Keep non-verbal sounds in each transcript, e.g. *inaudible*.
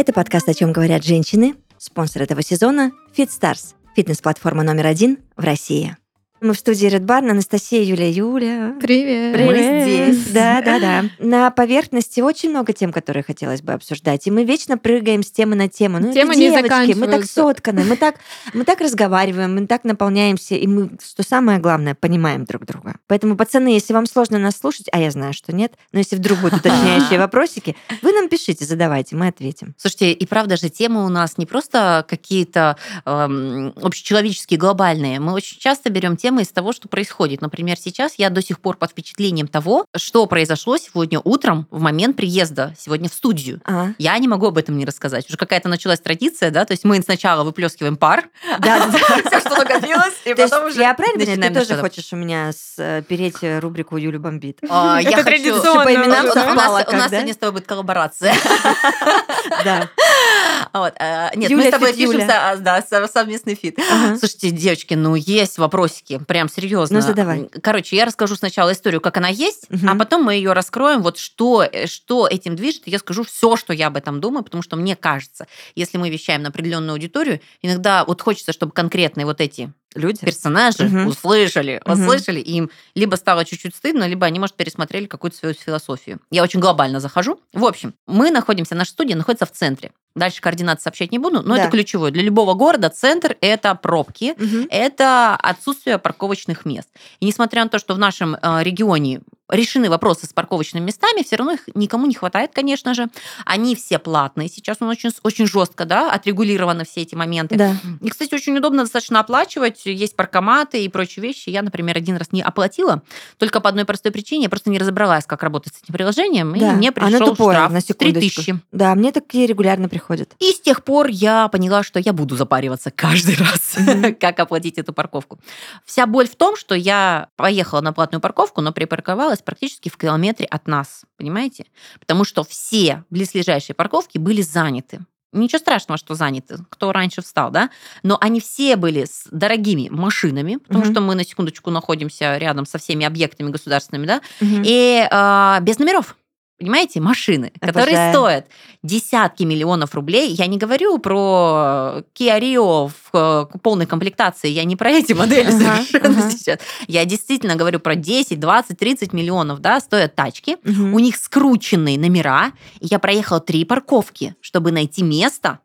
Это подкаст «О чем говорят женщины». Спонсор этого сезона – FitStars, фитнес-платформа номер один в России. Мы в студии Red Barn, Анастасия, Юля, Юля. Привет. Привет. Мы здесь. Да, да, да. На поверхности очень много тем, которые хотелось бы обсуждать. И мы вечно прыгаем с темы на тему. Ну, Темы не девочки, мы так сотканы, мы так, мы так разговариваем, мы так наполняемся, и мы, что самое главное, понимаем друг друга. Поэтому, пацаны, если вам сложно нас слушать, а я знаю, что нет, но если вдруг будут *laughs* уточняющие вопросики, вы нам пишите, задавайте, мы ответим. Слушайте, и правда же темы у нас не просто какие-то эм, общечеловеческие, глобальные. Мы очень часто берем темы из того, что происходит. Например, сейчас я до сих пор под впечатлением того, что произошло сегодня утром в момент приезда сегодня в студию. А, Я не могу об этом не рассказать. Уже какая-то началась традиция, да, то есть мы сначала выплескиваем пар, да, *laughs* все, что накопилось, и потом уже я правильно ты начинаем тоже хочешь у меня с- э, переть э, рубрику Юлю бомбит? А, Я Это хочу... традиционно по именам У нас- сегодня с тобой будет коллаборация. *laughs* Да. *laughs* Нет, Юля мы с тобой feat пишем со- а, да, со- совместный feat. Ага. Слушайте, девочки, ну есть вопросики, прям серьезно. Ну, задавай. Короче, я расскажу сначала историю, как она есть, Мгм. а потом мы ее раскроем, вот что, э, что этим движет, и я скажу все, что я об этом думаю, потому что мне кажется, если мы вещаем на определенную аудиторию, иногда вот хочется, чтобы конкретные вот эти Люди. персонажи Мгм. услышали, Мгм. услышали, и им либо стало чуть-чуть стыдно, либо они, может, пересмотрели какую-то свою философию. Я очень глобально захожу. В общем, мы находимся, наша студия находится в центре. Дальше координаты сообщать не буду, но Да. это ключевое. Для любого города центр – это пробки, Мгм. это отсутствие парковочных мест. И несмотря на то, что в нашем э, регионе решены вопросы с парковочными местами, все равно их никому не хватает, конечно же. Они все платные. Сейчас он очень, очень жестко да, отрегулированы все эти моменты. Да. И, кстати, очень удобно достаточно оплачивать. Есть паркоматы и прочие вещи. Я, например, один раз не оплатила, только по одной простой причине. Я просто не разобралась, как работать с этим приложением, и Да. мне Оно пришел тупое, штраф на в секундочку. 3000. Да, мне такие регулярно приходят. И с тех пор я поняла, что я буду запариваться каждый раз, *laughs* как оплатить эту парковку. Вся боль в том, что я поехала на платную парковку, но припарковалась практически в километре от нас, понимаете? Потому что все близлежащие парковки были заняты. Ничего страшного, что заняты, кто раньше встал, да? Но они все были с дорогими машинами, потому Мгм. что мы на секундочку находимся рядом со всеми объектами государственными, да? Мгм. И а, без номеров. Понимаете, машины, которые Обожаю. стоят десятки миллионов рублей. Я не говорю про Kia Rio в э, полной комплектации, я не про эти модели Ага, совершенно ага. сейчас. Я действительно говорю про 10, 20, 30 миллионов, да, стоят тачки. Мгм. У них скрученные номера. И я проехала три парковки, чтобы найти место.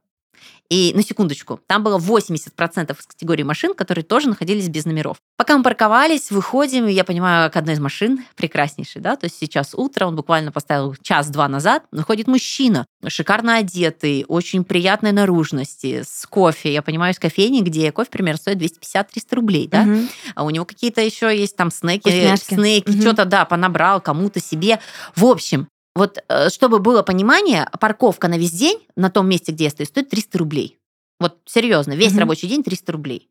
И на секундочку, там было 80% из категории машин, которые тоже находились без номеров. Пока мы парковались, выходим, и я понимаю, как одна из машин прекраснейшая, да, то есть сейчас утро, он буквально поставил час-два назад, выходит мужчина, шикарно одетый, очень приятной наружности, с кофе. Я понимаю, из кофейни, где кофе, примерно, стоит 250-300 рублей, да, Мгм. а у него какие-то еще есть там снеки, Вкусняшки. снеки, Мгм. что-то, да, понабрал кому-то себе. В общем, вот э, чтобы было понимание, парковка на весь день на том месте, где я стою, стоит 300 рублей. Вот серьезно, весь Мгм. рабочий день 300 рублей.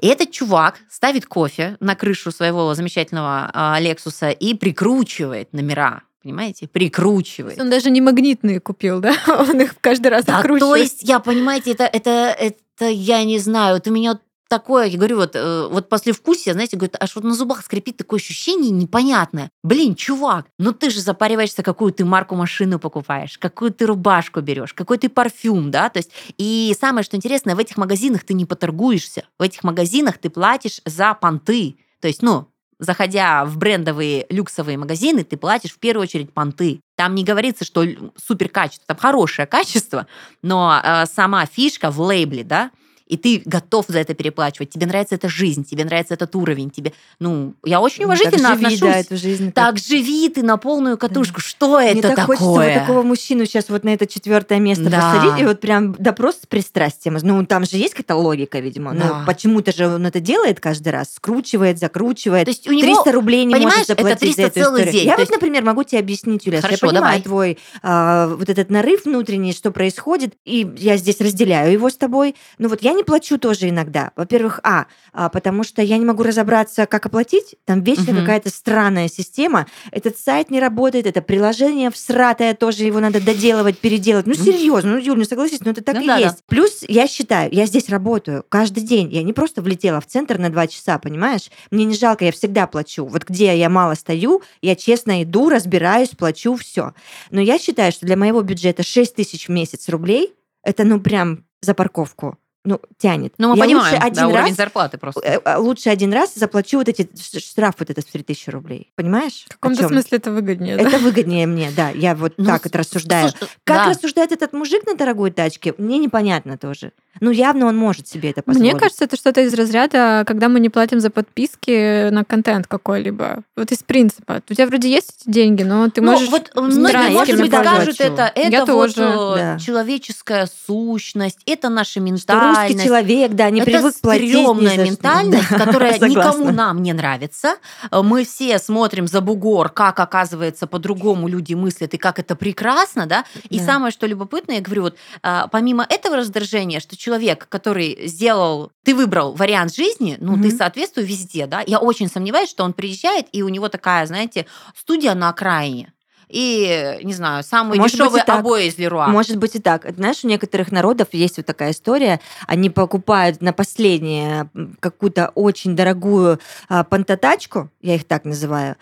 И этот чувак ставит кофе на крышу своего замечательного а, Лексуса и прикручивает номера. Понимаете? Прикручивает. Он даже не магнитные купил, да? *laughs* Он их каждый раз Да, откручивает. то есть, я, понимаете, это, это, это я не знаю, это у меня вот такое, я говорю, вот, э, вот после вкусия, знаете, говорит, аж вот на зубах скрипит такое ощущение непонятное. Блин, чувак, ну ты же запариваешься, какую ты марку машины покупаешь, какую ты рубашку берешь, какой ты парфюм, да, то есть, и самое, что интересное, в этих магазинах ты не поторгуешься, в этих магазинах ты платишь за понты, то есть, ну, заходя в брендовые люксовые магазины, ты платишь в первую очередь понты. Там не говорится, что супер качество, там хорошее качество, но э, сама фишка в лейбле, да, и ты готов за это переплачивать. Тебе нравится эта жизнь, тебе нравится этот уровень, тебе, ну, я очень уважительно так живи, отношусь. да, эту жизнь. Так живи ты на полную катушку. Что это Мне так такое? хочется вот такого мужчину сейчас вот на это четвертое место Да. посадить, и вот прям допрос с пристрастием. Ну, там же есть какая-то логика, видимо. Да. Ну, почему-то же он это делает каждый раз, скручивает, закручивает. То есть у него, 300 рублей не может это заплатить 300 за эту целый историю. день. Я То вот, есть- например, могу тебе объяснить, Юля, Хорошо, я понимаю давай. твой а, вот этот нарыв внутренний, что происходит, и я здесь разделяю его с тобой. Но вот я не плачу тоже иногда. Во-первых, а, а, потому что я не могу разобраться, как оплатить. Там вечно Мгм. какая-то странная система. Этот сайт не работает, это приложение всратое тоже его надо доделывать, переделать. Ну, серьезно, ну, Юль, ну согласись, ну это так Ну и да, да. есть. Плюс я считаю, я здесь работаю каждый день. Я не просто влетела в центр на два часа, понимаешь? Мне не жалко, я всегда плачу. Вот где я мало стою, я честно иду, разбираюсь, плачу, все. Но я считаю, что для моего бюджета 6 тысяч в месяц рублей, это ну прям за парковку. Ну, тянет. Ну, мы я понимаем, лучше да, один уровень раз зарплаты просто. э, э, лучше один раз заплачу вот эти штраф вот этот в 3000 рублей. Понимаешь? В каком-то смысле это выгоднее, да? Это выгоднее мне, да. Я вот Ну, так с- это рассуждаю. слушай, Как да. рассуждает этот мужик на дорогой тачке, мне непонятно тоже. Ну, явно он может себе это позволить. Мне кажется, это что-то из разряда, когда мы не платим за подписки на контент какой-либо. Вот из принципа. У тебя вроде есть эти деньги, но ты Ну, можешь... вот Да, многие, может быть, скажут это, это Я вот тоже, э, да. человеческая сущность, это наша Что ментальность. Русский человек, да, не это привык платить стрёмная ментальность, Да, которая *laughs* согласна. никому нам не нравится. Мы все смотрим за бугор, как, оказывается, по-другому люди мыслят, и как это прекрасно, да. И Да. самое, что любопытно, я говорю, вот а, помимо этого раздражения, что человек, который сделал, ты выбрал вариант жизни, ну, ты Мгм. соответствуешь везде, да. Я очень сомневаюсь, что он приезжает, и у него такая, знаете, студия на окраине. И, не знаю, самые Может быть, дешевые так. обои из Леруа. Может быть и так. Знаешь, у некоторых народов есть вот такая история. Они покупают на последнее какую-то очень дорогую а, пантатачку, я их так называю,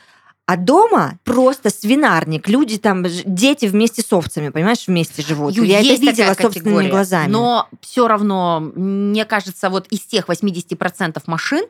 а дома просто свинарник. Люди там, дети вместе с овцами, понимаешь, вместе живут. Юль, я это видела собственными глазами. Но все равно, мне кажется, вот из тех 80% машин,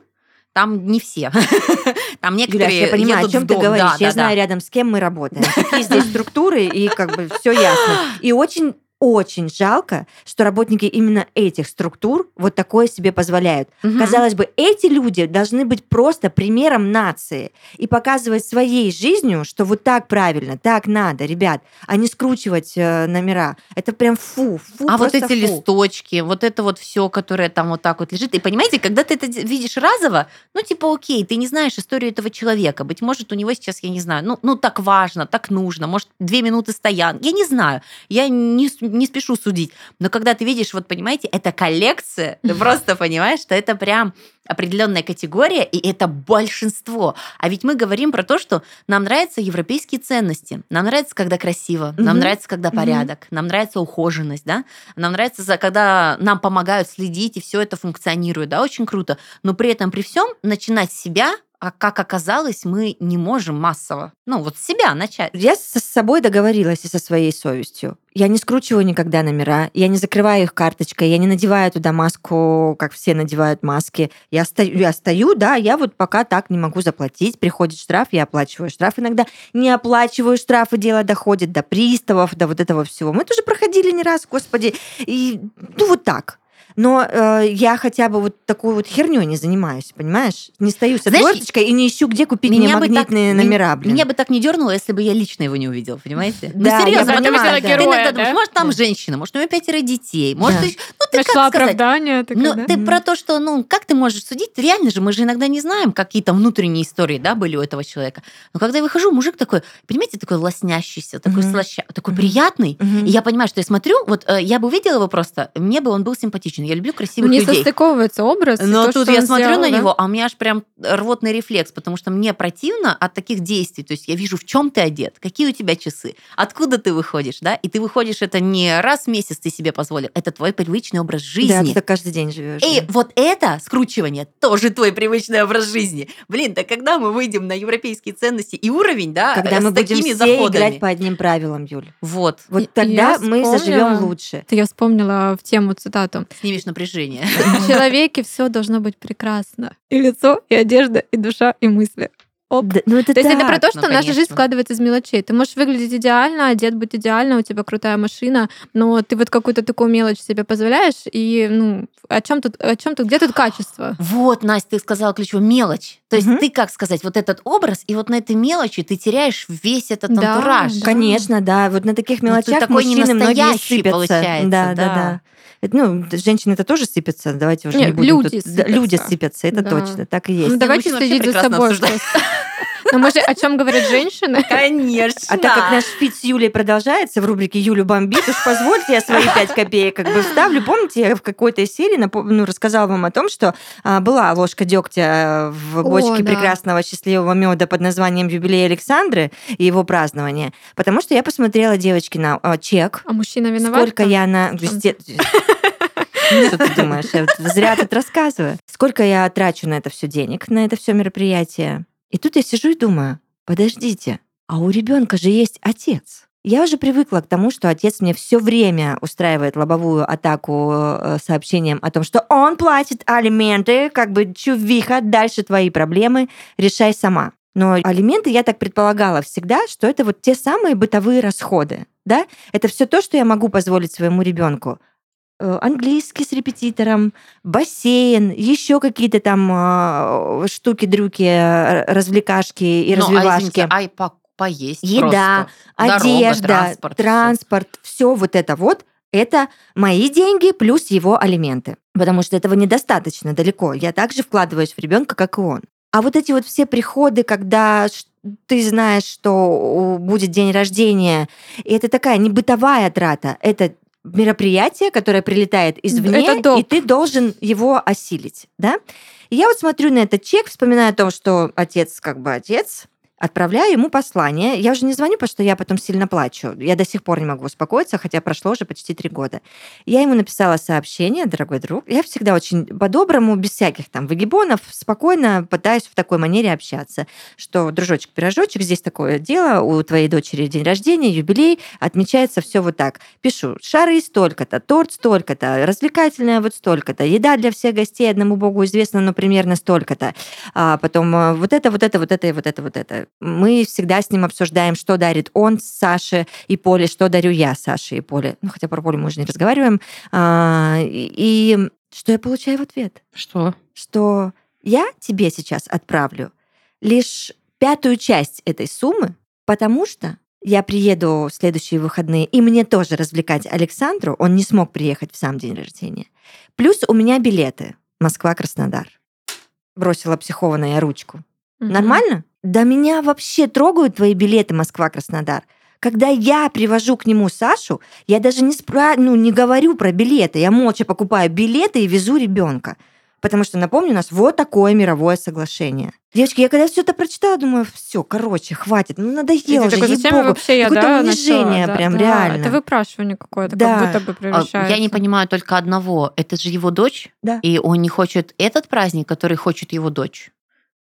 там не все. *laughs* Там некоторые я понимаю, о чем ты говоришь. Да, я да, знаю да. рядом с кем мы работаем. *laughs* Какие здесь структуры, и как бы все ясно. *gasps* И очень очень жалко, что работники именно этих структур вот такое себе позволяют. Мгм. Казалось бы, эти люди должны быть просто примером нации и показывать своей жизнью, что вот так правильно, так надо, ребят, а не скручивать э, номера. Это прям фу, фу, А вот эти фу. листочки, вот это вот все, которое там вот так вот лежит. И понимаете, когда ты это видишь разово, ну, типа, окей, ты не знаешь историю этого человека. Быть может, у него сейчас, я не знаю, ну, ну так важно, так нужно. Может, две минуты стоян. Я не знаю. Я не, не спешу судить. Но когда ты видишь, вот понимаете, это коллекция, ты просто понимаешь, что это прям определенная категория, и это большинство. А ведь мы говорим про то, что нам нравятся европейские ценности. Нам нравится, когда красиво, нам Мгм. нравится, когда порядок, нам нравится ухоженность, да, нам нравится, когда нам помогают следить, и все это функционирует, да, очень круто. Но при этом, при всем, начинать с себя, а как оказалось, мы не можем массово. Ну, вот себя начать. Я с собой договорилась и со своей совестью. Я не скручиваю никогда номера, я не закрываю их карточкой, я не надеваю туда маску, как все надевают маски. Я стою, я стою, да, я вот пока так не могу заплатить. Приходит штраф, я оплачиваю штраф. Иногда не оплачиваю штраф, и дело доходит до приставов, до вот этого всего. Мы тоже проходили не раз, господи. И, ну, вот так. Но э, я хотя бы вот такой вот херней не занимаюсь, понимаешь? Не стою с отверточкой и не ищу, где купить мне бы так- магнитные меня- номера, блин. Меня бы так не дернуло, если бы я лично его не увидела, понимаете? Да, ну, серьезно, я понимаю, ты да. иногда Героя, думаешь, да? может, там Да. женщина, может, у нее пятеро детей, может, Да. еще- ну, ты Нашла как сказать? оправдание. такое, Ну, да? ты Мгм. про то, что, ну, как ты можешь судить? Реально же, мы же иногда не знаем, какие там внутренние истории, да, были у этого человека. Но когда я выхожу, мужик такой, понимаете, такой лоснящийся, такой Мгм. слаща, такой Мгм. приятный. Мгм. И я понимаю, что я смотрю, вот э, я бы увидела его просто, мне бы он был симпатичен. Я люблю Ну, красивых не людей. состыковывается образ. Но то, тут я смотрю сделал, на да? него, а у меня аж прям рвотный рефлекс, потому что мне противно от таких действий. То есть я вижу, в чем ты одет, какие у тебя часы, откуда ты выходишь, да? И ты выходишь это не раз в месяц ты себе позволил, это твой привычный образ Да, жизни. ты так каждый день живешь. И вот это скручивание тоже твой привычный образ жизни. Блин, да когда мы выйдем на европейские ценности и уровень, да, Когда мы будем все заходами. играть по одним правилам, Юль. Вот, Вот тогда я мы вспомнила- заживем лучше. Это я вспомнила в тему цитату. Снимешь напряжение. В человеке все должно быть прекрасно. И лицо, и одежда, и душа, и мысли. Оп. Да, ну это То есть это про то, что ну, наша жизнь конечно. складывается из мелочей. Ты можешь выглядеть идеально, одет быть идеально, у тебя крутая машина, но ты вот какую-то такую мелочь себе позволяешь, и ну о чем тут, о чем тут, где тут качество? Вот, Настя, ты сказала ключевую мелочь. То есть Мгм. ты, как сказать, вот этот образ, и вот на этой мелочи ты теряешь весь этот Да, антураж. да. Конечно, да. Вот на таких Ну, мелочах такой не мужчины многие сыпятся. получается, да, да, да. да. Это, ну, женщины это тоже сыпятся, давайте уже Нет, не будем люди тут- да, люди сыпятся. сыпятся, это Да. точно, так и есть. Ну, давайте следить за собой. Но мы же о чем говорят женщины? Конечно. А так как наш feat с Юлей продолжается в рубрике «Юлю бомбит», уж позвольте, я свои пять копеек как бы вставлю. Помните, я в какой-то напо- ну, рассказала вам о том, что а, была ложка дегтя в О, бочке да. прекрасного счастливого меда под названием «Юбилей Александры» и его празднование. Потому что я посмотрела, девочки, на а, чек, А мужчина виноват? сколько там? я на... Что ты думаешь? Я вот зря тут рассказываю. Сколько я трачу на это все денег, на это все мероприятие. И тут я сижу и думаю, подождите, а у ребенка же есть отец. Я уже привыкла к тому, что отец мне все время устраивает лобовую атаку э, сообщением о том, что он платит алименты, как бы чувиха, дальше твои проблемы, решай сама. Но алименты, я так предполагала всегда, что это вот те самые бытовые расходы. Да? Это все то, что я могу позволить своему ребенку. Э, Английский с репетитором, бассейн, еще какие-то там э, штуки-дрюки, э, развлекашки и Ну, а развивашки. извините, ай, по- поесть Еда, просто. Дорога, одежда, транспорт, всё. транспорт, все вот это вот, это мои деньги плюс его алименты. Потому что этого недостаточно далеко. Я также вкладываюсь в ребенка, как и он. А вот эти вот все приходы, когда ты знаешь, что будет день рождения, и это такая не бытовая трата, это мероприятие, которое прилетает извне, и ты должен его осилить, да? И я вот смотрю на этот чек, вспоминаю о том, что отец как бы отец, отправляю ему послание. Я уже не звоню, потому что я потом сильно плачу. Я до сих пор не могу успокоиться, хотя прошло уже почти три года. Я ему написала сообщение, дорогой друг. Я всегда очень по-доброму, без всяких там выгибонов, спокойно пытаюсь в такой манере общаться, что, дружочек-пирожочек, здесь такое дело, у твоей дочери день рождения, юбилей, отмечается все вот так. Пишу, шары столько-то, торт столько-то, развлекательное вот столько-то, еда для всех гостей, одному богу известно, но примерно столько-то. А потом э, вот это, вот это, вот это вот это, вот это. Мы всегда с ним обсуждаем, что дарит он Саше и Поле, что дарю я Саше и Поле. Ну, хотя про Поле мы уже не разговариваем. А, и, что я получаю в ответ? Что? Что я тебе сейчас отправлю лишь пятую часть этой суммы, потому что я приеду в следующие выходные, и мне тоже развлекать Александру. Он не смог приехать в сам день рождения. Плюс у меня билеты. Москва-Краснодар. Бросила психованная ручку. Мгм. Нормально? Да меня вообще трогают твои билеты Москва-Краснодар. Когда я привожу к нему Сашу, я даже не, спра... ну, не говорю про билеты. Я молча покупаю билеты и везу ребенка. Потому что, напомню, у нас вот такое мировое соглашение. Девочки, я когда все это прочитала, думаю, все, короче, хватит, ну надоело ты же, такой, зачем я ей-богу». вообще я, Какое-то да, унижение начала? Прям, да, реально. Это выпрашивание какое-то, Да. как будто бы превращается. Я не понимаю только одного. Это же его дочь, Да. и он не хочет этот праздник, который хочет его дочь.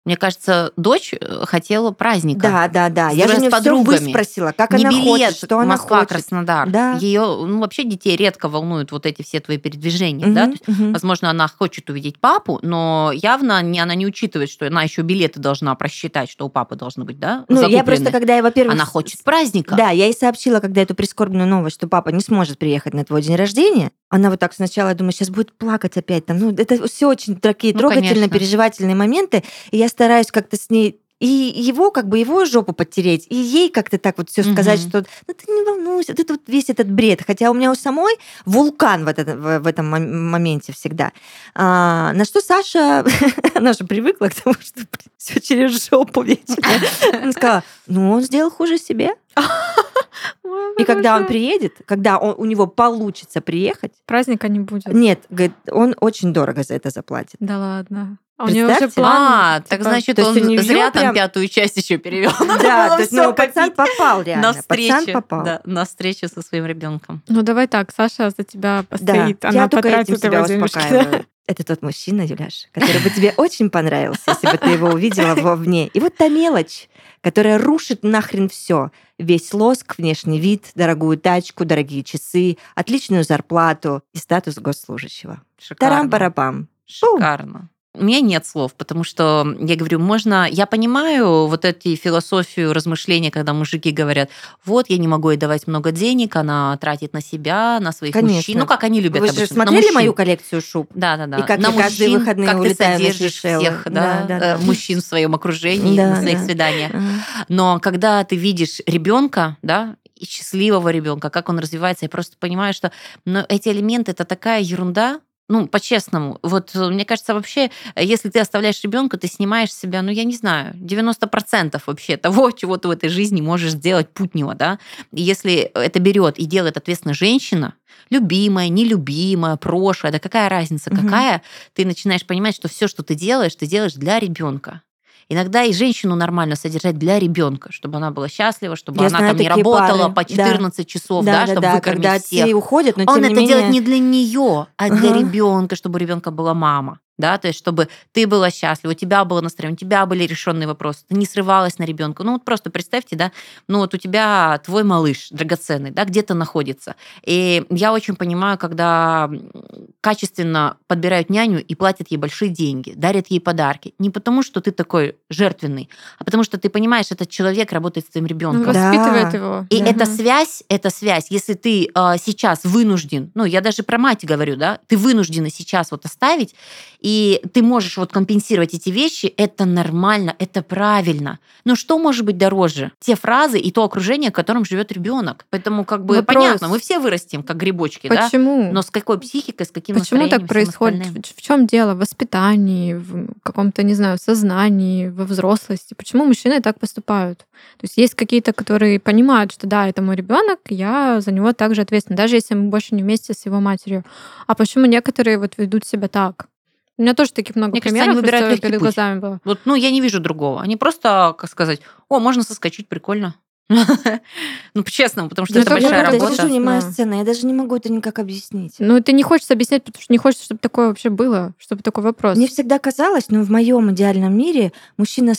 Мне кажется, дочь э, хотела праздника. Да, да, да. Я же с нее все подругами. выспросила, как не она билет хочет, что она Москва, хочет. Краснодар. Да. Ее, ну, вообще детей редко волнуют вот эти все твои передвижения, да? Мгм, То есть, мгм. Возможно, она хочет увидеть папу, но явно не, она не учитывает, что она еще билеты должна просчитать, что у папы должны быть, да? Ну, я просто, когда я, во-первых... Она хочет праздника. Да, я ей сообщила, когда эту прискорбную новость, что папа не сможет приехать на твой день рождения. Она вот так сначала, я думаю, сейчас будет плакать опять. Там, ну, это все очень такие Ну, трогательные, конечно. переживательные моменты. И я стараюсь как-то с ней и его, как бы, его жопу подтереть, и ей как-то так вот все сказать, что ну ты не волнуйся, это вот весь этот бред. Хотя у меня у самой вулкан в, этот- в, этом мом- моменте всегда. А, на что Саша, *laughs* она же привыкла к тому, что все через жопу вечно. Она сказала, ну он сделал хуже себе. *laughs* И когда он приедет, когда он, у него получится приехать, Праздника не будет. нет, говорит, он очень дорого за это заплатит. Да ладно. А у нее уже план. А, так типа, значит, то он у зря там прям- пятую часть еще перевел. *laughs* Да, то есть, ну, пацан попал на реально. Пацан встречу, попал. да, на встречу со своим ребенком. Ну давай так, Саша за тебя Да, постоит. я Она только этим потратит себя да. успокаиваю. *laughs* Это тот мужчина, Юляш, который бы тебе очень понравился, если бы ты его увидела вовне. И вот та мелочь, которая рушит нахрен все. Весь лоск, внешний вид, дорогую тачку, дорогие часы, отличную зарплату и статус госслужащего. Шикарно. Тарам-парапам. Шикарно. У меня нет слов, потому что я говорю, можно... Я понимаю вот эти философию размышления, когда мужики говорят, вот, я не могу ей давать много денег, она тратит на себя, на своих Конечно. мужчин. Ну, как они любят Вы же обычно, на смотрели мою коллекцию шуб? Да, да, да. И как на я каждые мужчин, выходные как ты на содержишь Сейшелы. всех, да, Да, да, э, мужчин в своем окружении, Да, на своих да. свиданиях. Но когда ты видишь ребенка, да, и счастливого ребенка, как он развивается, я просто понимаю, что ну, эти элементы это такая ерунда, Ну, по-честному. Вот э, мне кажется, вообще, э, если ты оставляешь ребенка, ты снимаешь с себя, ну, я не знаю, 90% вообще того, *laughs* чего ты в этой жизни можешь сделать путнего, да. И если это берет и делает ответственная женщина, любимая, нелюбимая, прошлая, да какая разница, Мгм. какая, ты начинаешь понимать, что все, что ты делаешь, ты делаешь для ребенка. Иногда и женщину нормально содержать для ребенка, чтобы она была счастлива, чтобы Я она знаю там не работала пары, по да. 14 часов, да, да, да, чтобы да, выкормить когда всех. отцы уходят, но Он тем это не менее... делает не для нее, а для Ага. ребенка, чтобы у ребенка была мама. Да, то есть, чтобы ты была счастлива, у тебя было настроение, у тебя были решенные вопросы, ты не срывалась на ребенка. Ну, вот просто представьте, да, ну вот у тебя твой малыш драгоценный, да, где-то находится. И я очень понимаю, когда качественно подбирают няню и платят ей большие деньги, дарят ей подарки. Не потому, что ты такой жертвенный, а потому что ты понимаешь, этот человек работает с твоим ребенком. Да. воспитывает его. И Мгм. эта связь, эта связь, если ты а, сейчас вынужден, ну, я даже про мать говорю, да, ты вынуждена сейчас вот оставить, и ты можешь вот компенсировать эти вещи, это нормально, это правильно. Но что может быть дороже? Те фразы и то окружение, в котором живет ребенок. Поэтому как бы Вопрос. понятно, мы все вырастем как грибочки, да? Почему? Но с какой психикой, с каким Почему так происходит? остальным? В чем дело? В воспитании, в каком-то, не знаю, сознании, во взрослости. Почему мужчины так поступают? То есть есть какие-то, которые понимают, что да, это мой ребенок, я за него также ответственна, даже если мы больше не вместе с его матерью. А почему некоторые вот ведут себя так? У меня тоже таких много Мне кажется, примеров они выбирают легкий перед путь. глазами было. Вот, ну, я не вижу другого. Они просто, как сказать, о, можно соскочить, прикольно. *laughs* Ну, по-честному, потому что Ну, это это я большая работа. сижу, не моя Да. сцена, я даже не могу это никак объяснить. Ну, ты не хочешь объяснять, потому что не хочешь, чтобы такое вообще было, чтобы такой вопрос. Мне всегда казалось, ну, в моем идеальном мире мужчина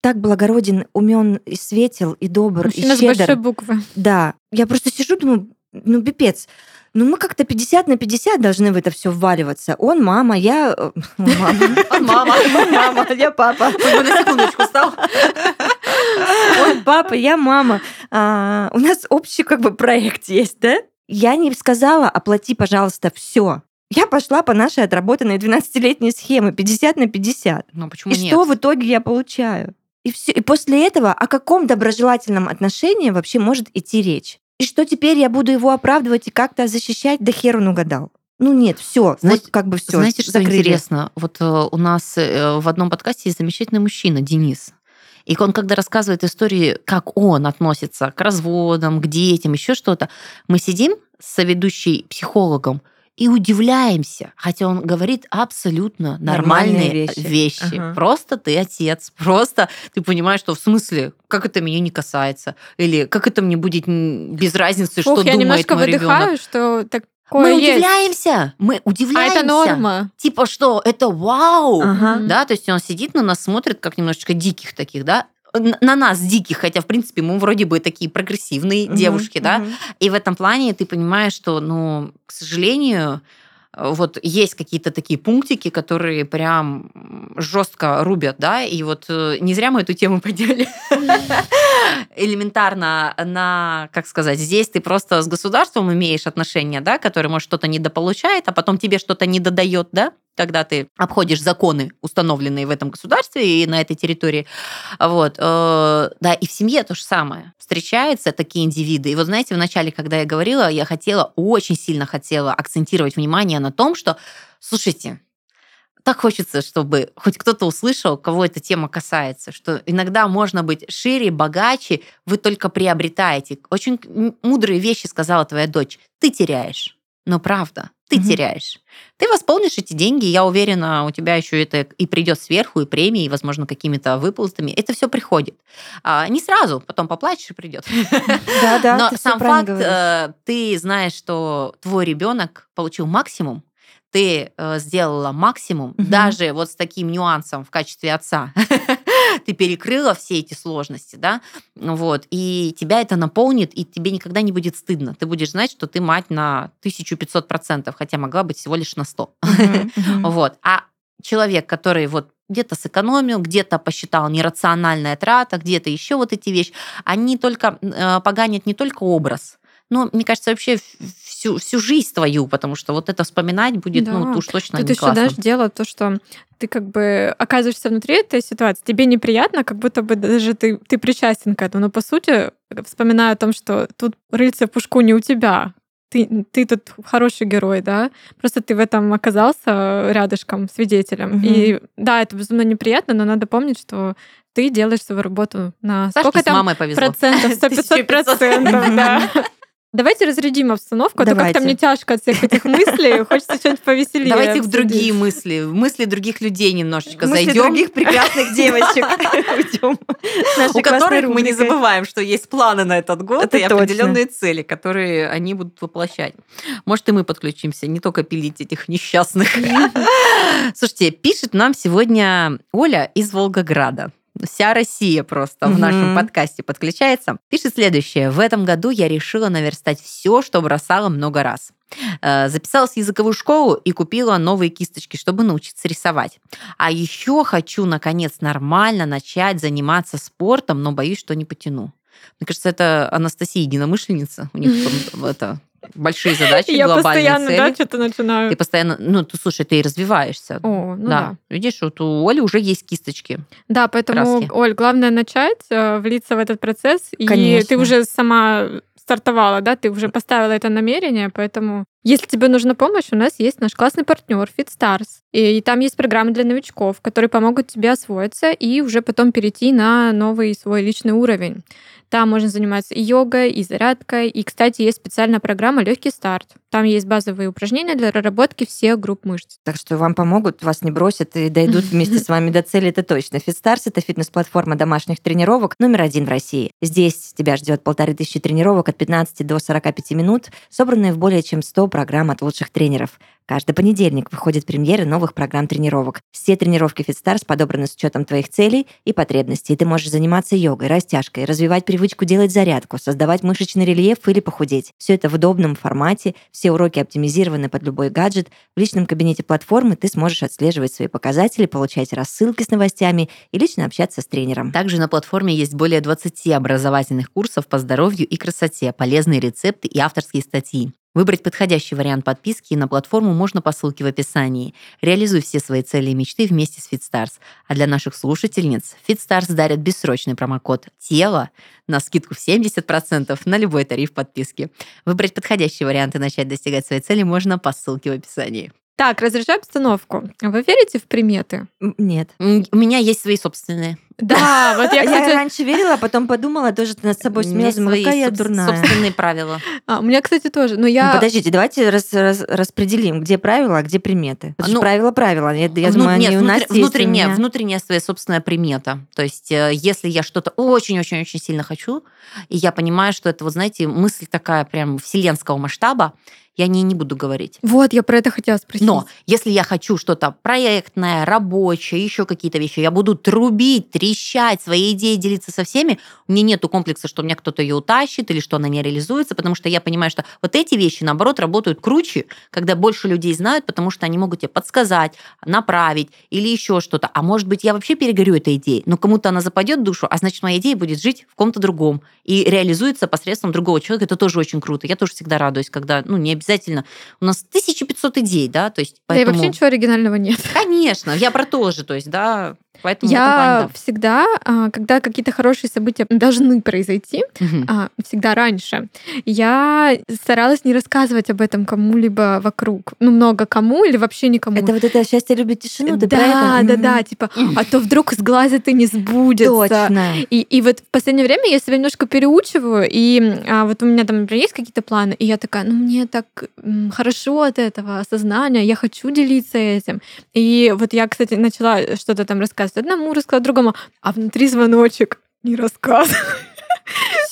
так благороден, умен и светел, и добр, Мужчина и с большой щедр. буквы. Да. Я просто сижу, думаю, ну, пипец. Ну, мы как-то 50 на 50 должны в это все вваливаться. Он мама, я... э, Мама. Он мама. Он мама, я папа. Бы на секундочку стал. Он папа, я мама. А, у нас общий как бы проект есть, да? Я не сказала, оплати, пожалуйста, все. Я пошла по нашей отработанной 12-летней схеме 50 на 50. Ну, почему И нет? что в итоге я получаю? И, все. и после этого о каком доброжелательном отношении вообще может идти речь? И что теперь я буду его оправдывать и как-то защищать? Да хер он угадал. Ну нет, все, Знаете- вот как бы все. Знаете, что интересно? Вот э, у нас э, в одном подкасте есть замечательный мужчина, Денис. И он, когда рассказывает истории, как он относится к разводам, к детям, еще что-то, мы сидим с соведущей психологом и удивляемся, хотя он говорит абсолютно нормальные, Нормальные вещи. вещи. Ага. Просто ты отец, просто ты понимаешь, что в смысле, как это меня не касается, или как это мне будет без разницы, что Фух, я думает немножко мой ребенок. выдыхаю, что такое Мы есть. удивляемся, мы А удивляемся. это норма. Типа что, это вау, Ага. да, то есть он сидит на нас, смотрит как немножечко диких таких, да, на нас диких, хотя, в принципе, мы вроде бы такие прогрессивные Мгм, девушки, да, мгм. и в этом плане ты понимаешь, что, ну, к сожалению, вот есть какие-то такие пунктики, которые прям жестко рубят, да, и вот э, не зря мы эту тему подняли *laughs* элементарно на, как сказать, здесь ты просто с государством имеешь отношения, да, который, может, что-то недополучает, а потом тебе что-то не додает, да, когда ты обходишь законы, установленные в этом государстве и на этой территории. Вот. э, Да, и в семье то же самое. Встречаются такие индивиды. И вот знаете, в начале, когда я говорила, я хотела, очень сильно хотела акцентировать внимание на том, что, слушайте, так хочется, чтобы хоть кто-то услышал, кого эта тема касается, что иногда можно быть шире, богаче, вы только приобретаете. Очень мудрые вещи сказала твоя дочь. Ты теряешь. Но правда, ты Мгм. теряешь. Ты восполнишь эти деньги, я уверена, у тебя еще это и придет сверху, и премии, и, возможно, какими-то выплатами. Это все приходит. А, не сразу, потом поплачешь и придет. Да, да, *laughs* Но сам факт, э, ты знаешь, что твой ребенок получил максимум, ты э, сделала максимум, Мгм. даже вот с таким нюансом в качестве отца. *laughs* Ты перекрыла все эти сложности, да, вот, и тебя это наполнит, и тебе никогда не будет стыдно. Ты будешь знать, что ты мать на 1500%, хотя могла быть всего лишь на 100. Мгм, *laughs* мгм. Вот. А человек, который вот где-то сэкономил, где-то посчитал нерациональная трата, где-то еще вот эти вещи, они только э, поганят не только образ, но, мне кажется, вообще всю, всю жизнь твою, потому что вот это вспоминать будет, ну, Да. уж точно Тут не еще, классно. знаешь, дело то, что ты как бы оказываешься внутри этой ситуации, тебе неприятно, как будто бы даже ты, ты причастен к этому. Но по сути, вспоминая о том, что тут рыльце пушку не у тебя, ты, ты тут хороший герой, да, просто ты в этом оказался рядышком, свидетелем. Мгм. И да, это безумно неприятно, но надо помнить, что ты делаешь свою работу на Сашке сколько с там мамой повезло. процентов, *laughs* 100-500 процентов, да. Давайте разрядим обстановку, а то Давайте. как-то мне тяжко от всех этих мыслей, хочется что-нибудь повеселее. Давайте в обсудить. другие мысли, в мысли других людей немножечко Мысли зайдем. других прекрасных девочек. *laughs* Уйдем. у которых мы не забываем, что есть планы на этот год и определенные цели, которые они будут воплощать. Может, и мы подключимся, не только пилить этих несчастных. *laughs* Слушайте, пишет нам сегодня Оля из Волгограда. Вся Россия просто в Мгм. нашем подкасте подключается. Пишет следующее. В этом году я решила наверстать все, что бросала много раз. Э, Записалась в языковую школу и купила новые кисточки, чтобы научиться рисовать. А еще хочу, наконец, нормально начать заниматься спортом, но боюсь, что не потяну. Мне кажется, это Анастасия единомышленница. У них *laughs* там, это большие задачи, Я глобальные постоянно, цели. да, что-то начинаю. Ты постоянно, ну, ты слушай, ты и развиваешься. О, ну да. да. Видишь, вот у Оли уже есть кисточки. Да, поэтому, краски. Оль, главное начать, э, влиться в этот процесс. И Конечно. ты уже сама стартовала, да, ты уже поставила это намерение, поэтому если тебе нужна помощь, у нас есть наш классный партнер FitStars. И там есть программы для новичков, которые помогут тебе освоиться и уже потом перейти на новый свой личный уровень. Там можно заниматься и йогой, и зарядкой. И, кстати, есть специальная программа «Легкий старт». Там есть базовые упражнения для проработки всех групп мышц. Так что вам помогут, вас не бросят и дойдут вместе с вами до цели, это точно. FitStars — это фитнес-платформа домашних тренировок номер один в России. Здесь тебя ждет полторы тысячи тренировок от 15 до 45 минут, собранные в более чем 100 программ от лучших тренеров. Каждый понедельник выходит премьеры новых программ тренировок. Все тренировки FitStars подобраны с учетом твоих целей и потребностей. Ты можешь заниматься йогой, растяжкой, развивать привычку делать зарядку, создавать мышечный рельеф или похудеть. Все это в удобном формате, все уроки оптимизированы под любой гаджет. В личном кабинете платформы ты сможешь отслеживать свои показатели, получать рассылки с новостями и лично общаться с тренером. Также на платформе есть более 20 образовательных курсов по здоровью и красоте, полезные рецепты и авторские статьи. Выбрать подходящий вариант подписки на платформу можно по ссылке в описании. Реализуй все свои цели и мечты вместе с FitStars. А для наших слушательниц FitStars дарят бессрочный промокод «Тело» на скидку в 70% на любой тариф подписки. Выбрать подходящий вариант и начать достигать своей цели можно по ссылке в описании. Так, разрешаю обстановку. Вы верите в приметы? Нет. У меня есть свои собственные. Да, *laughs* вот я, Я, кстати, раньше верила, а потом подумала, тоже над собой У меня смеялась, думала, свои какая я дурная. собственные правила. а, у меня, кстати, тоже. Но Ну, я... подождите, давайте рас- рас- распределим, где правила, а где приметы. Потому Ну, правила правила. Я, я Вну- думаю, нет, они у внутри- нас есть, и у внутренняя, меня. внутренняя своя собственная примета. То есть, э, если я что-то очень-очень-очень сильно хочу, и я понимаю, что это, вот знаете, мысль такая прям вселенского масштаба, я о ней не буду говорить. Вот, я про это хотела спросить. Но если я хочу что-то проектное, рабочее, еще какие-то вещи, я буду трубить, трещать, свои идеи делиться со всеми. У меня нету комплекса, что у меня кто-то ее утащит или что она не реализуется, потому что я понимаю, что вот эти вещи, наоборот, работают круче, когда больше людей знают, потому что они могут тебе подсказать, направить или еще что-то. А может быть, я вообще перегорю этой идеей, но кому-то она западет в душу, а значит, моя идея будет жить в ком-то другом и реализуется посредством другого человека. Это тоже очень круто. Я тоже всегда радуюсь, когда, ну, не обязательно. У нас 1500 идей, да, то есть Да и поэтому... вообще ничего оригинального нет. Конечно, я про то же, то есть, да, поэтому Я всегда, а, когда какие-то хорошие события должны произойти, да. А, всегда раньше, я старалась не рассказывать об этом кому-либо вокруг. Ну, много кому или вообще никому. Это вот это счастье любит тишину, ты да, да, Мгм. да, типа, а то вдруг с глаза ты не сбудется. Точно. И, и вот в последнее время я себя немножко переучиваю, и а, вот у меня там, например, есть какие-то планы, и я такая, ну мне так хорошо от этого осознания, я хочу делиться этим. И вот я, кстати, начала что-то там рассказывать одному, рассказать другому, а внутри звоночек не рассказывай.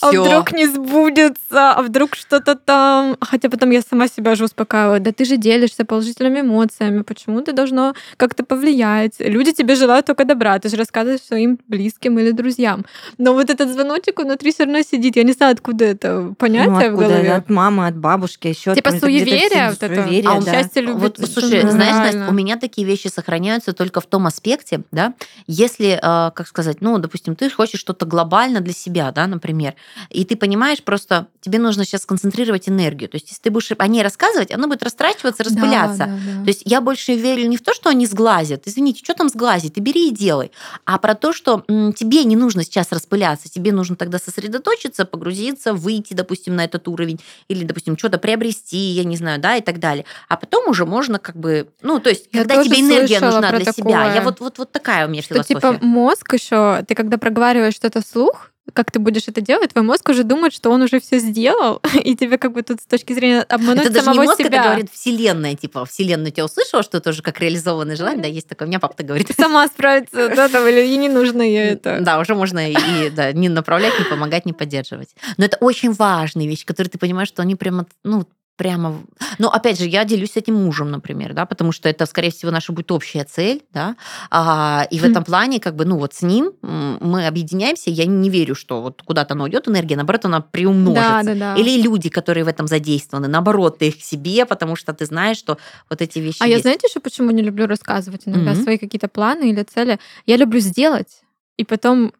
А вдруг не сбудется, а вдруг что-то там. Хотя потом я сама себя же успокаиваю. Да ты же делишься положительными эмоциями. Почему ты должно как-то повлиять? Люди тебе желают только добра. Ты же рассказываешь своим близким или друзьям. Но вот этот звоночек внутри все равно сидит. Я не знаю, откуда это понятие Ну, в откуда? голове. От мамы, от бабушки, еще Типа суеверие вот это? А у да. счастье любит Вот, слушай, знаешь, Настя, Реально. у меня такие вещи сохраняются только в том аспекте, да, если, э, как сказать, ну, допустим, ты хочешь что-то глобально для себя, да, например, и ты понимаешь просто, тебе нужно сейчас концентрировать энергию. То есть если ты будешь о ней рассказывать, она будет растрачиваться, распыляться. Да, да, да. То есть я больше верю не в то, что они сглазят. Извините, что там сглазить? Ты бери и делай. А про то, что м, тебе не нужно сейчас распыляться, тебе нужно тогда сосредоточиться, погрузиться, выйти, допустим, на этот уровень, или, допустим, что-то приобрести, я не знаю, да, и так далее. А потом уже можно как бы, ну, то есть, Я когда тебе энергия нужна для себя. такое. Я вот, вот, вот такая у меня Что философия. типа мозг еще, ты когда проговариваешь что-то вслух, как ты будешь это делать, твой мозг уже думает, что он уже все сделал, *laughs* и тебе как бы тут с точки зрения обмануть это даже не самого мозг, себя. это говорит вселенная, типа, вселенная тебя услышала, что это уже как реализованное желание, да, есть такое. У меня папа говорит. *laughs* Сама справится, да, там, или ей не нужно ей это. Да, уже можно и, и, да, не направлять, не помогать, не поддерживать. Но это очень важные вещи, которые ты понимаешь, что они прямо, ну, прямо... Но, опять же, я делюсь этим мужем, например, да, потому что это, скорее всего, наша будет общая цель, да, а, и в этом плане, как бы, ну, вот с ним мы объединяемся, я не верю, что вот куда-то она уйдет энергия, наоборот, она приумножится. Да, да, да. Или люди, которые в этом задействованы, наоборот, ты их к себе, потому что ты знаешь, что вот эти вещи А я есть. знаете еще почему не люблю рассказывать иногда Мгм. свои какие-то планы или цели? Я люблю сделать и потом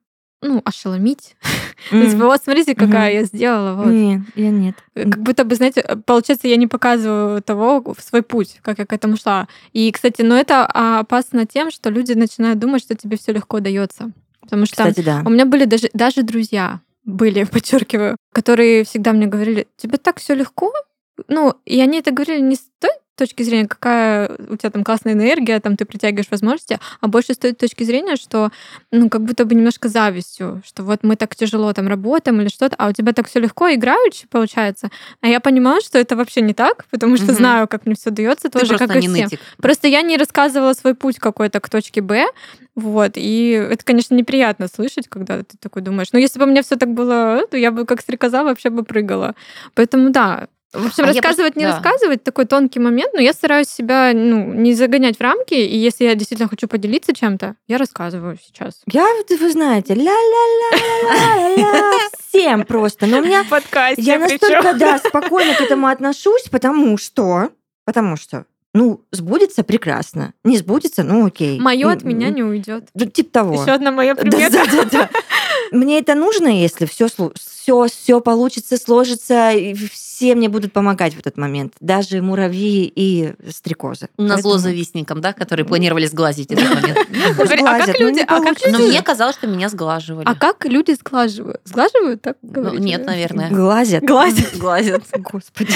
ну, ошеломить. То *laughs* есть, М. вот, смотрите, какая Мгм. я сделала. Вот. Нет, я нет. Как будто бы, знаете, получается, я не показываю того в свой путь, как я к этому шла. И, кстати, но это а, опасно тем, что люди начинают думать, что тебе все легко дается. Потому что Кстати, да. у меня были даже, даже друзья, были, *laughs* подчеркиваю, которые всегда мне говорили, тебе так все легко. Ну, и они это говорили не с той точки зрения, какая у тебя там классная энергия, там ты притягиваешь возможности, а больше с той точки зрения, что ну как будто бы немножко завистью, что вот мы так тяжело там работаем или что-то, а у тебя так все легко играючи получается. А я понимала, что это вообще не так, потому что Мгм. знаю, как мне все дается, Ты тоже просто как и не всем. нытик. Просто я не рассказывала свой путь какой-то к точке Б, вот, и это, конечно, неприятно слышать, когда ты такой думаешь. Но если бы у меня все так было, то я бы как стрекоза вообще бы прыгала. Поэтому да. В общем, А я рассказывать, просто- не да. рассказывать, такой тонкий момент, но я стараюсь себя ну, не загонять в рамки, и если я действительно хочу поделиться чем-то, я рассказываю сейчас. Я, вы знаете, ля-ля-ля-ля-ля всем просто. Но у меня подкасте Я настолько, да, спокойно к этому отношусь, потому что, потому что, ну, сбудется прекрасно, не сбудется, ну окей. Мое от меня не уйдет. Типа того. Еще одна моя примета. да, да, да. Мне это нужно, если все, все, все получится, сложится, и все мне будут помогать в этот момент, даже муравьи и стрекозы. На зло Поэтому- завистникам, да, которые планировали сглазить этот момент. *laughs* Говори, а как ну, люди- а получится. Но люди- мне казалось, что меня сглаживали. А как люди сглаживают? Сглаживают, так Ну? Нет, наверное. Глазят. Глазят. Глазят. Господи.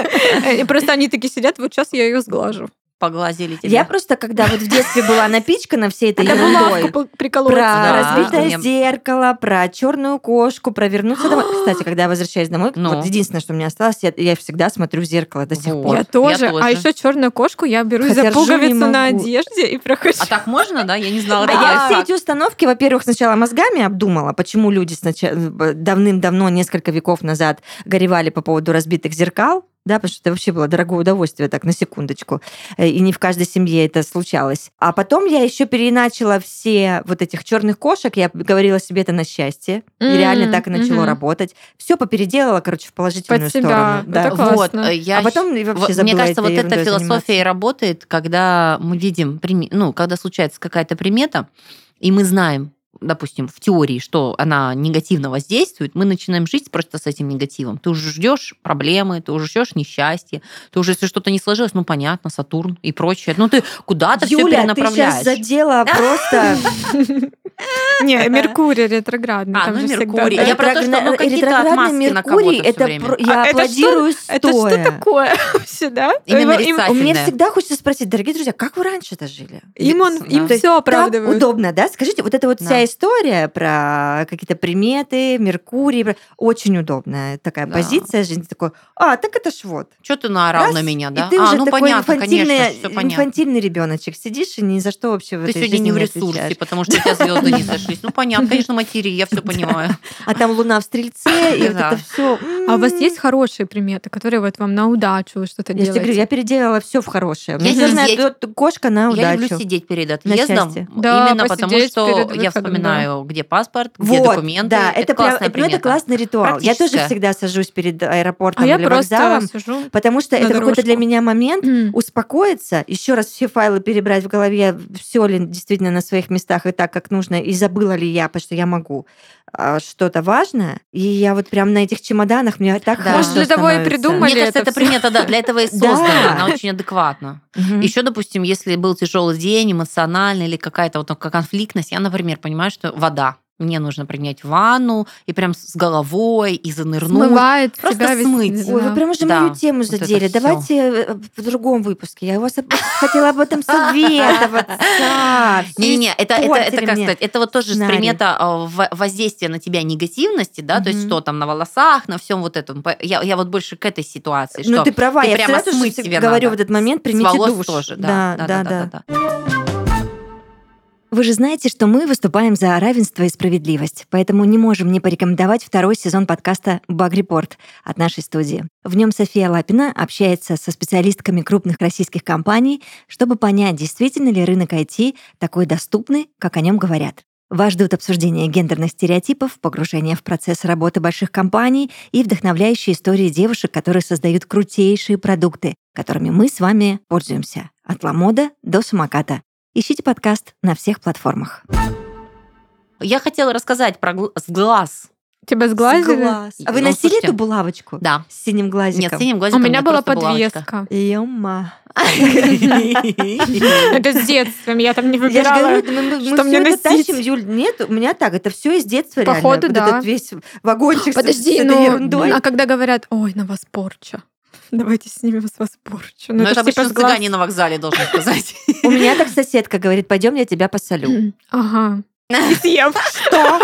*laughs* Просто они такие сидят, вот сейчас я ее сглажу. Поглазили тебя. Я просто, когда вот в детстве была напичкана всей этой Это ерундой, про Да. разбитое Мне- зеркало, про черную кошку, про вернуться домой. *gasps* Кстати, когда я возвращаюсь домой, Ну. вот единственное, что у меня осталось, я, я всегда смотрю в зеркало до сих Вот. пор. Я тоже. я тоже. А еще черную кошку я беру Хотя за пуговицу на одежде и прохожу. А так можно, да? Я не знала. А я все эти установки, во-первых, сначала мозгами обдумала, почему люди сначала, давным-давно, несколько веков назад горевали по поводу разбитых зеркал, да, потому что это вообще было дорогое удовольствие, так, на секундочку. Э, И не в каждой семье это случалось. А потом я еще переначала все вот этих черных кошек, я говорила себе это на счастье, и М, реально так и начало мгм. работать. Все попеределала, короче, в положительную Под себя. сторону. Да. Это классно. Вот, э, я А потом и вообще Вот, Мне забыла кажется, вот эта философия заниматься. и работает, когда мы видим, ну, когда случается какая-то примета, и мы знаем, допустим, в теории, что она негативно воздействует, мы начинаем жить просто с этим негативом. Ты уже ждешь проблемы, ты уже ждешь несчастья, ты уже, если что-то не сложилось, ну, понятно, Сатурн и прочее. Ну, ты куда-то все Юля, ты перенаправляешь. сейчас задела *laughs* просто... *laughs* Не, Меркурий ретроградный. А, там ну, же всегда, Меркурий. Я про то, что, ну, какие-то отмазки на кого-то это время. про- я А аплодирую Это что стоя. такое вообще, да? Именно Им- им- рисовать. Мне Кафельная. всегда хочется спросить, дорогие друзья, как вы раньше-то жили? Им он, Да. им все Так оправдывают. удобно, да? Скажите, вот эта вот вся история про какие-то приметы, Меркурий, про- очень удобная такая Да. позиция жизни. Такой, а, так это ж вот. Что ты наорал Раз, на меня, да? И ты а, уже ну такой понятно, инфантильный, конечно, все понятно. инфантильный ребеночек. Сидишь и ни за что вообще в Ты этой сегодня жизни не в не ресурсе, отвечаешь. потому что у тебя *laughs* звезды не сошлись. Ну, понятно, конечно, материи, я все *laughs* понимаю. А там луна в стрельце, *laughs* и вот это все. А у вас есть хорошие приметы, которые вот вам на удачу что-то Я же тебе говорю, делаете? я переделала все в хорошее. Черная т- кошка на Я люблю удачу. сидеть перед отъездом, именно потому что я вспоминаю, где паспорт, где документы. да, это, ну, классный ритуал. Я тоже всегда сажусь перед аэропортом А я или просто вокзалом, сижу. потому что это какой-то для меня момент успокоиться, еще раз все файлы перебрать в голове, все ли действительно на своих местах и так, как нужно, и забыть забыла ли я, потому что я могу а, что-то важное, и я вот прям на этих чемоданах мне так Да. Может, для того и становится. придумали Мне кажется, это это примета, да, для этого и *laughs* Да. создана. Она очень адекватна. Еще, допустим, если был тяжелый день, эмоциональный или какая-то вот такая конфликтность, я, например, понимаю, что вода. Мне нужно принять ванну и прям с головой, и занырнуть. Смывает Просто тебя весь- смыть. Ой, вы прям уже Да, мою тему вот задели. всё. Давайте э, в другом выпуске. Я вас об- хотела об этом советоваться. *laughs* Не-не-не, это, это, это как сказать, это вот тоже примета в- воздействия на тебя негативности, да, то есть что там на волосах, на всем вот этом. Я, я вот больше к этой ситуации, Ну, ты права, я прямо смыть тебе говорю надо. в этот момент, примите волос душ. тоже, да, да, да, да. Вы же знаете, что мы выступаем за равенство и справедливость, поэтому не можем не порекомендовать второй сезон подкаста «Баг Репорт» от нашей студии. В нем София Лапина общается со специалистками крупных российских компаний, чтобы понять, действительно ли рынок IT такой доступный, как о нем говорят. Вас ждут обсуждения гендерных стереотипов, погружение в процесс работы больших компаний и вдохновляющие истории девушек, которые создают крутейшие продукты, которыми мы с вами пользуемся. От ламода до самоката. Ищите подкаст на всех платформах. Я хотела рассказать про гл- с глаз. Тебя сглазили? А вы Ну, носили слушайте, эту булавочку? Да. С синим Нет, глазиком? синим У глазиком меня нет, была подвеска. Ема. *laughs* Это с детством, я там не Я же выбирала. говорю, мы, что мне это носить. тащим, Юль. Нет, у меня так, это все из детства реально. Походу, да. этот весь вагончик с- Подожди, с, ну, ерундой. а когда говорят, ой, на вас порча, *laughs* давайте снимем с вас порчу. Ну, это ж обычно с глаз. цыгане на вокзале, должен сказать. *laughs* У меня так соседка говорит, пойдем, я тебя посолю. Ага. *laughs* Что?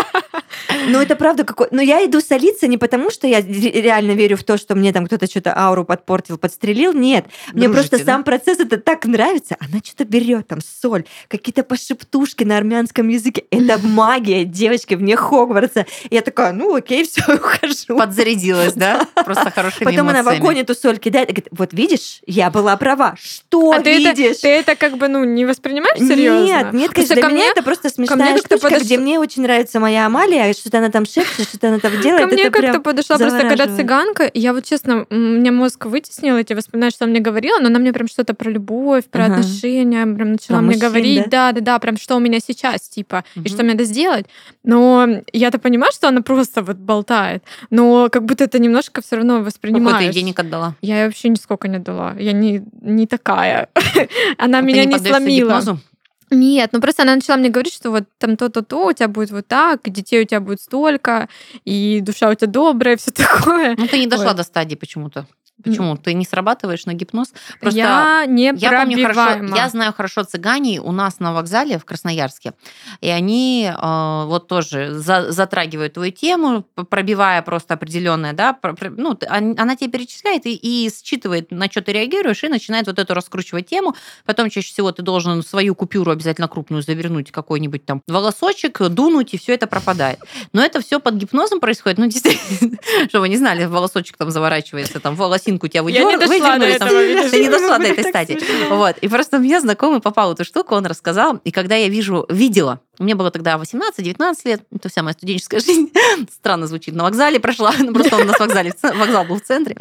Ну, это правда какой... Но я иду солиться не потому, что я ре- реально верю в то, что мне там кто-то что-то ауру подпортил, подстрелил. Нет. Мне Дружите, просто да? сам процесс это так нравится. Она что-то берет, там, соль, какие-то пошептушки на армянском языке. Это *laughs* магия, девочки, вне Хогвартса. Я такая, ну, окей, *laughs* все, ухожу. Подзарядилась, *laughs* да? Просто хорошими Потом она в огонь эту соль кидает и говорит, вот видишь, я была права. Что А ты это, видишь? ты это как бы, ну, не воспринимаешь серьезно? Нет, нет, конечно, для меня это просто смешная штучка, где мне очень нравится моя Амалия, что-то она там шепчет, что-то она там делает. Ко мне как-то подошла просто когда цыганка, я вот честно, мне мозг вытеснил эти воспоминания, что она мне говорила, но она мне прям что-то про любовь, про Ага. отношения, прям начала Про мне мужчин, говорить, да? да, да, да, прям что у меня сейчас, типа, и что мне надо сделать. Но я-то понимаю, что она просто вот болтает, но как будто это немножко все равно ты воспринимаешь. ей денег отдала? Я ей вообще нисколько не дала. Я не, не такая. *laughs* Она А ты меня не сломила. гипнозу? Нет, ну просто она начала мне говорить, что вот там то-то-то, у тебя будет вот так, и детей у тебя будет столько, и душа у тебя добрая, *laughs* все такое. Ну, ты не дошла Ой. до стадии почему-то. Почему? Ты не срабатываешь на гипноз? Просто я не Я помню хорошо, я знаю хорошо цыгане у нас на вокзале в Красноярске, и они э, вот тоже за- затрагивают твою тему, пробивая просто определенное, да, про- ну, она тебе перечисляет и, и считывает, на что ты реагируешь, и начинает вот эту раскручивать тему. Потом чаще всего ты должен свою купюру обязательно крупную завернуть какой-нибудь там волосочек, дунуть, и все это пропадает. Но это все под гипнозом происходит. Ну, действительно, *laughs* что вы не знали, волосочек там заворачивается, там волосинку тебя Я не выдер- дошла до выдернули, там, ты *laughs* не дошла до этой стадии. Вот. И просто мне знакомый попал эту штуку, он рассказал. И когда я вижу, видела, мне было тогда 18-19 лет, это вся моя студенческая *laughs* жизнь, странно звучит, на вокзале прошла, ну, просто он у нас вокзале, вокзал был в центре.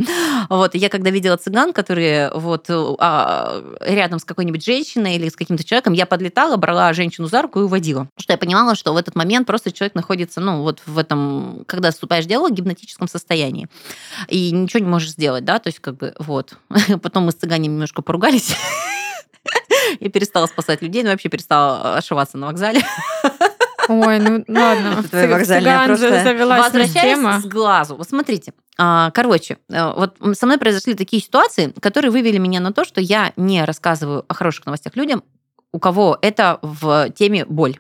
Вот. И я когда видела цыган, которые вот а, рядом с какой-нибудь женщиной или с каким-то человеком, я подлетала, брала женщину за руку и уводила. Потому что я понимала, что в этот момент просто человек находится, ну, вот в этом, когда вступаешь в диалог, в гипнотическом состоянии. И ничего не можешь сделать, да, то есть как бы вот. *laughs* Потом мы с цыганем немножко поругались. *laughs* Я перестала спасать людей, но вообще перестала ошиваться на вокзале. *laughs* Ой, ну ладно. Твоя вокзальная просто- завелась Возвращаясь тема. с глазу. Вот смотрите. а, Короче, э, вот со мной произошли такие ситуации, которые вывели меня на то, что я не рассказываю о хороших новостях людям, у кого это в теме боль.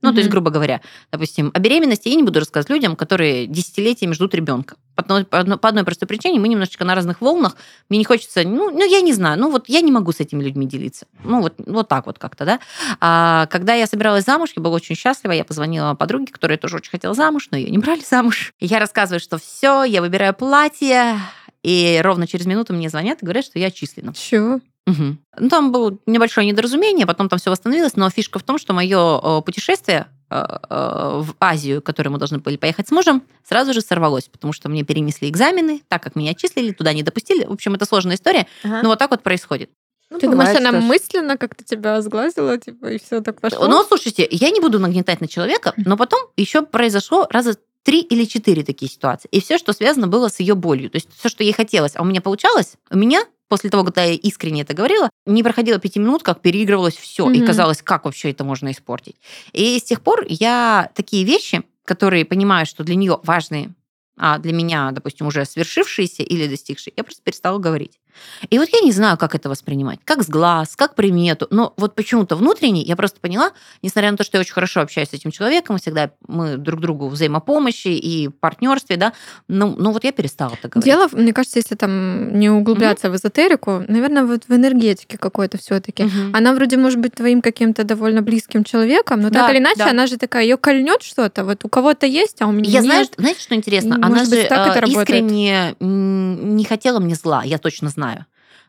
Ну, то есть, грубо говоря, допустим, о беременности я не буду рассказывать людям, которые десятилетиями ждут ребенка. По одной, по одной- простой причине мы немножечко на разных волнах. Мне не хочется, ну, ну, я не знаю, ну, вот я не могу с этими людьми делиться. Ну, вот, вот так вот как-то, да. А когда я собиралась замуж, я была очень счастлива, я позвонила подруге, которая тоже очень хотела замуж, но ее не брали замуж. И я рассказываю, что все, я выбираю платье, и ровно через минуту мне звонят и говорят, что я отчислена. Чё? Мгм. Ну, там было небольшое недоразумение, потом там все восстановилось, но фишка в том, что мое путешествие э, э, в Азию, к которой мы должны были поехать с мужем, сразу же сорвалось, потому что мне перенесли экзамены, так как меня отчислили, туда не допустили. В общем, это сложная история, Ага. но вот так вот происходит. Ну, Ты думаешь, она что ж. мысленно как-то тебя сглазила, типа, и все так пошло? Ну, слушайте, я не буду нагнетать на человека, но потом еще произошло раза три или четыре такие ситуации. И все, что связано было с ее болью. То есть все, что ей хотелось, а у меня получалось, у меня после того, когда я искренне это говорила, не проходило пяти минут, как переигрывалось все. И Мгм. казалось, как вообще это можно испортить. И с тех пор я такие вещи, которые понимаю, что для нее важные, а для меня, допустим, уже свершившиеся или достигшие, я просто перестала говорить. И вот я не знаю, как это воспринимать. Как с глаз, как примету. Но вот почему-то внутренне я просто поняла, несмотря на то, что я очень хорошо общаюсь с этим человеком, всегда мы друг другу взаимопомощи и партнерстве, да, ну, ну вот я перестала так говорить. Дело, мне кажется, если там не углубляться в эзотерику, наверное, вот в энергетике какой-то все-таки. Мгм. Она вроде может быть твоим каким-то довольно близким человеком, но Да, так или иначе, да. она же такая, ее кольнет что-то. Вот у кого-то есть, а у меня Я нет. знаю, что- знаете, что интересно? Может Она быть, же так это э, работает? искренне м, не хотела мне зла, я точно знаю.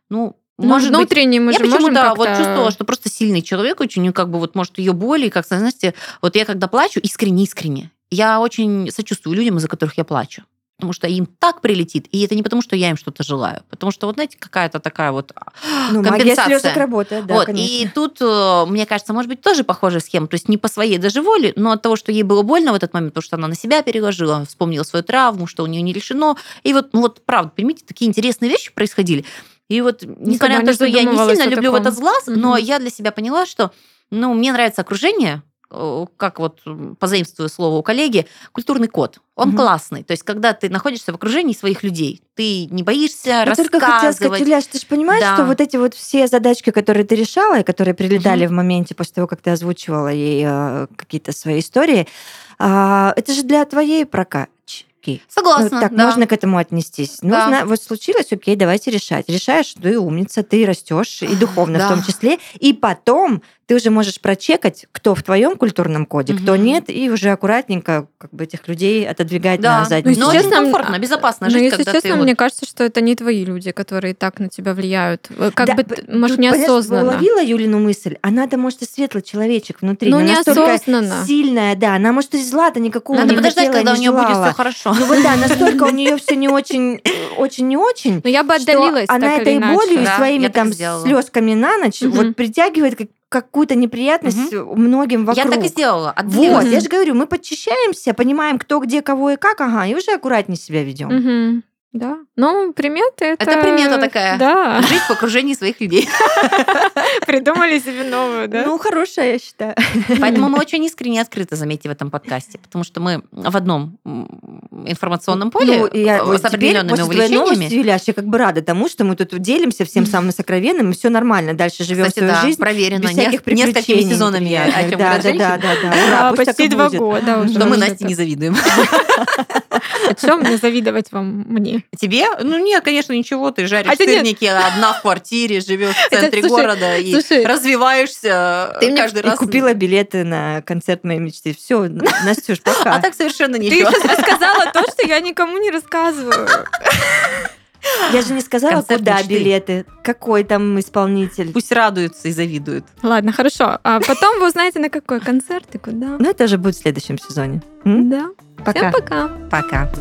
Ну, Ну, может быть, внутренне мы я же можем почему-то вот чувствовала, что просто сильный человек очень, как бы вот, может, ее боли, как знаете, вот я когда плачу, искренне-искренне, я очень сочувствую людям, из-за которых я плачу. Потому что им так прилетит. И это не потому, что я им что-то желаю. Потому что, вот знаете, какая-то такая вот а, Ну, компенсация. слезок работает, да, вот, конечно. и тут, э, мне кажется, может быть, тоже похожая схема. То есть не по своей даже воле, но от того, что ей было больно в этот момент, потому что она на себя переложила, вспомнила свою травму, что у нее не решено. И вот, ну вот, правда, поймите, такие интересные вещи происходили. И вот, несмотря на то, что я не сильно люблю в этот глаз, но я для себя поняла, что, ну, мне нравится окружение, как вот позаимствую слово у коллеги, культурный код. Он Мгм. классный. То есть, когда ты находишься в окружении своих людей, ты не боишься Я рассказывать. только хотела сказать, Юляш, ты же понимаешь, Да. что вот эти вот все задачки, которые ты решала, и которые прилетали Мгм. в моменте после того, как ты озвучивала ей э, какие-то свои истории, а, это же для твоей прокачки. Ну, Согласна, так да. можно к этому отнестись. Ну, Да. вот случилось, окей, давайте решать. Решаешь, ты умница, ты растешь, и духовно Да. в том числе. И потом ты уже можешь прочекать, кто в твоем культурном коде, кто Мгм. нет, и уже аккуратненько как бы этих людей отодвигать Да. на задний Ну, Но план. очень честно, комфортно, безопасно Но жить, если когда честно, ты вот- мне кажется, что это не твои люди, которые так на тебя влияют. Э, Как Да, бы, может, неосознанно. уловила Юлину мысль. Она-то, может, и светлый человечек внутри. Ну, неосознанно. сильная, да. Она, может, и зла-то никакого Надо не подождать, хотела, когда у не нее будет все хорошо. Ну вот да, *laughs* настолько у нее все не очень, очень не очень. Но я бы отдалилась она этой иначе. болью Да, своими я там слезками на ночь вот притягивает как- какую-то неприятность многим вокруг. Я так и сделала. Вот, отделилась. я же говорю, мы подчищаемся, понимаем, кто где, кого и как, ага, и уже аккуратнее себя ведем. Мгм. Да. Ну, приметы это... Это примета такая. Да. Жить в окружении своих людей. *laughs* Придумали себе новую, да? Ну, хорошая, я считаю. Поэтому мы очень искренне и открыты, заметьте, в этом подкасте. Потому что мы в одном информационном поле Ну, я с теперь определенными после твоей новости, увлечениями. Юляш, я как бы рада тому, что мы тут делимся всем самым сокровенным, и все нормально. Дальше живем Кстати, свою да, жизнь. проверено без всяких не- несколькими сезонами, о неприятных. чем да, да, да, да, да. Ура, А, почти два будет. года уже. Что мы Насте не завидуем. *laughs* О чем мне завидовать вам мне? Тебе? Ну нет, конечно, ничего. Ты жаришь Хотя нет. сырники одна в квартире, живешь в *laughs* Это, центре слушай, города и слушай, развиваешься Ты мне каждый и раз. купила билеты на концерт моей мечты. Все, Настюш, *laughs* пока. А так совершенно Ты ничего. сейчас рассказала *laughs* то, что я никому не рассказываю. Я же не сказала, Концерт куда мечты. билеты, какой там исполнитель. Пусть радуются и завидуют. Ладно, хорошо. А потом вы узнаете, на какой концерт и куда. Ну, это же будет в следующем сезоне. М? Да. Пока. Всем пока. Пока.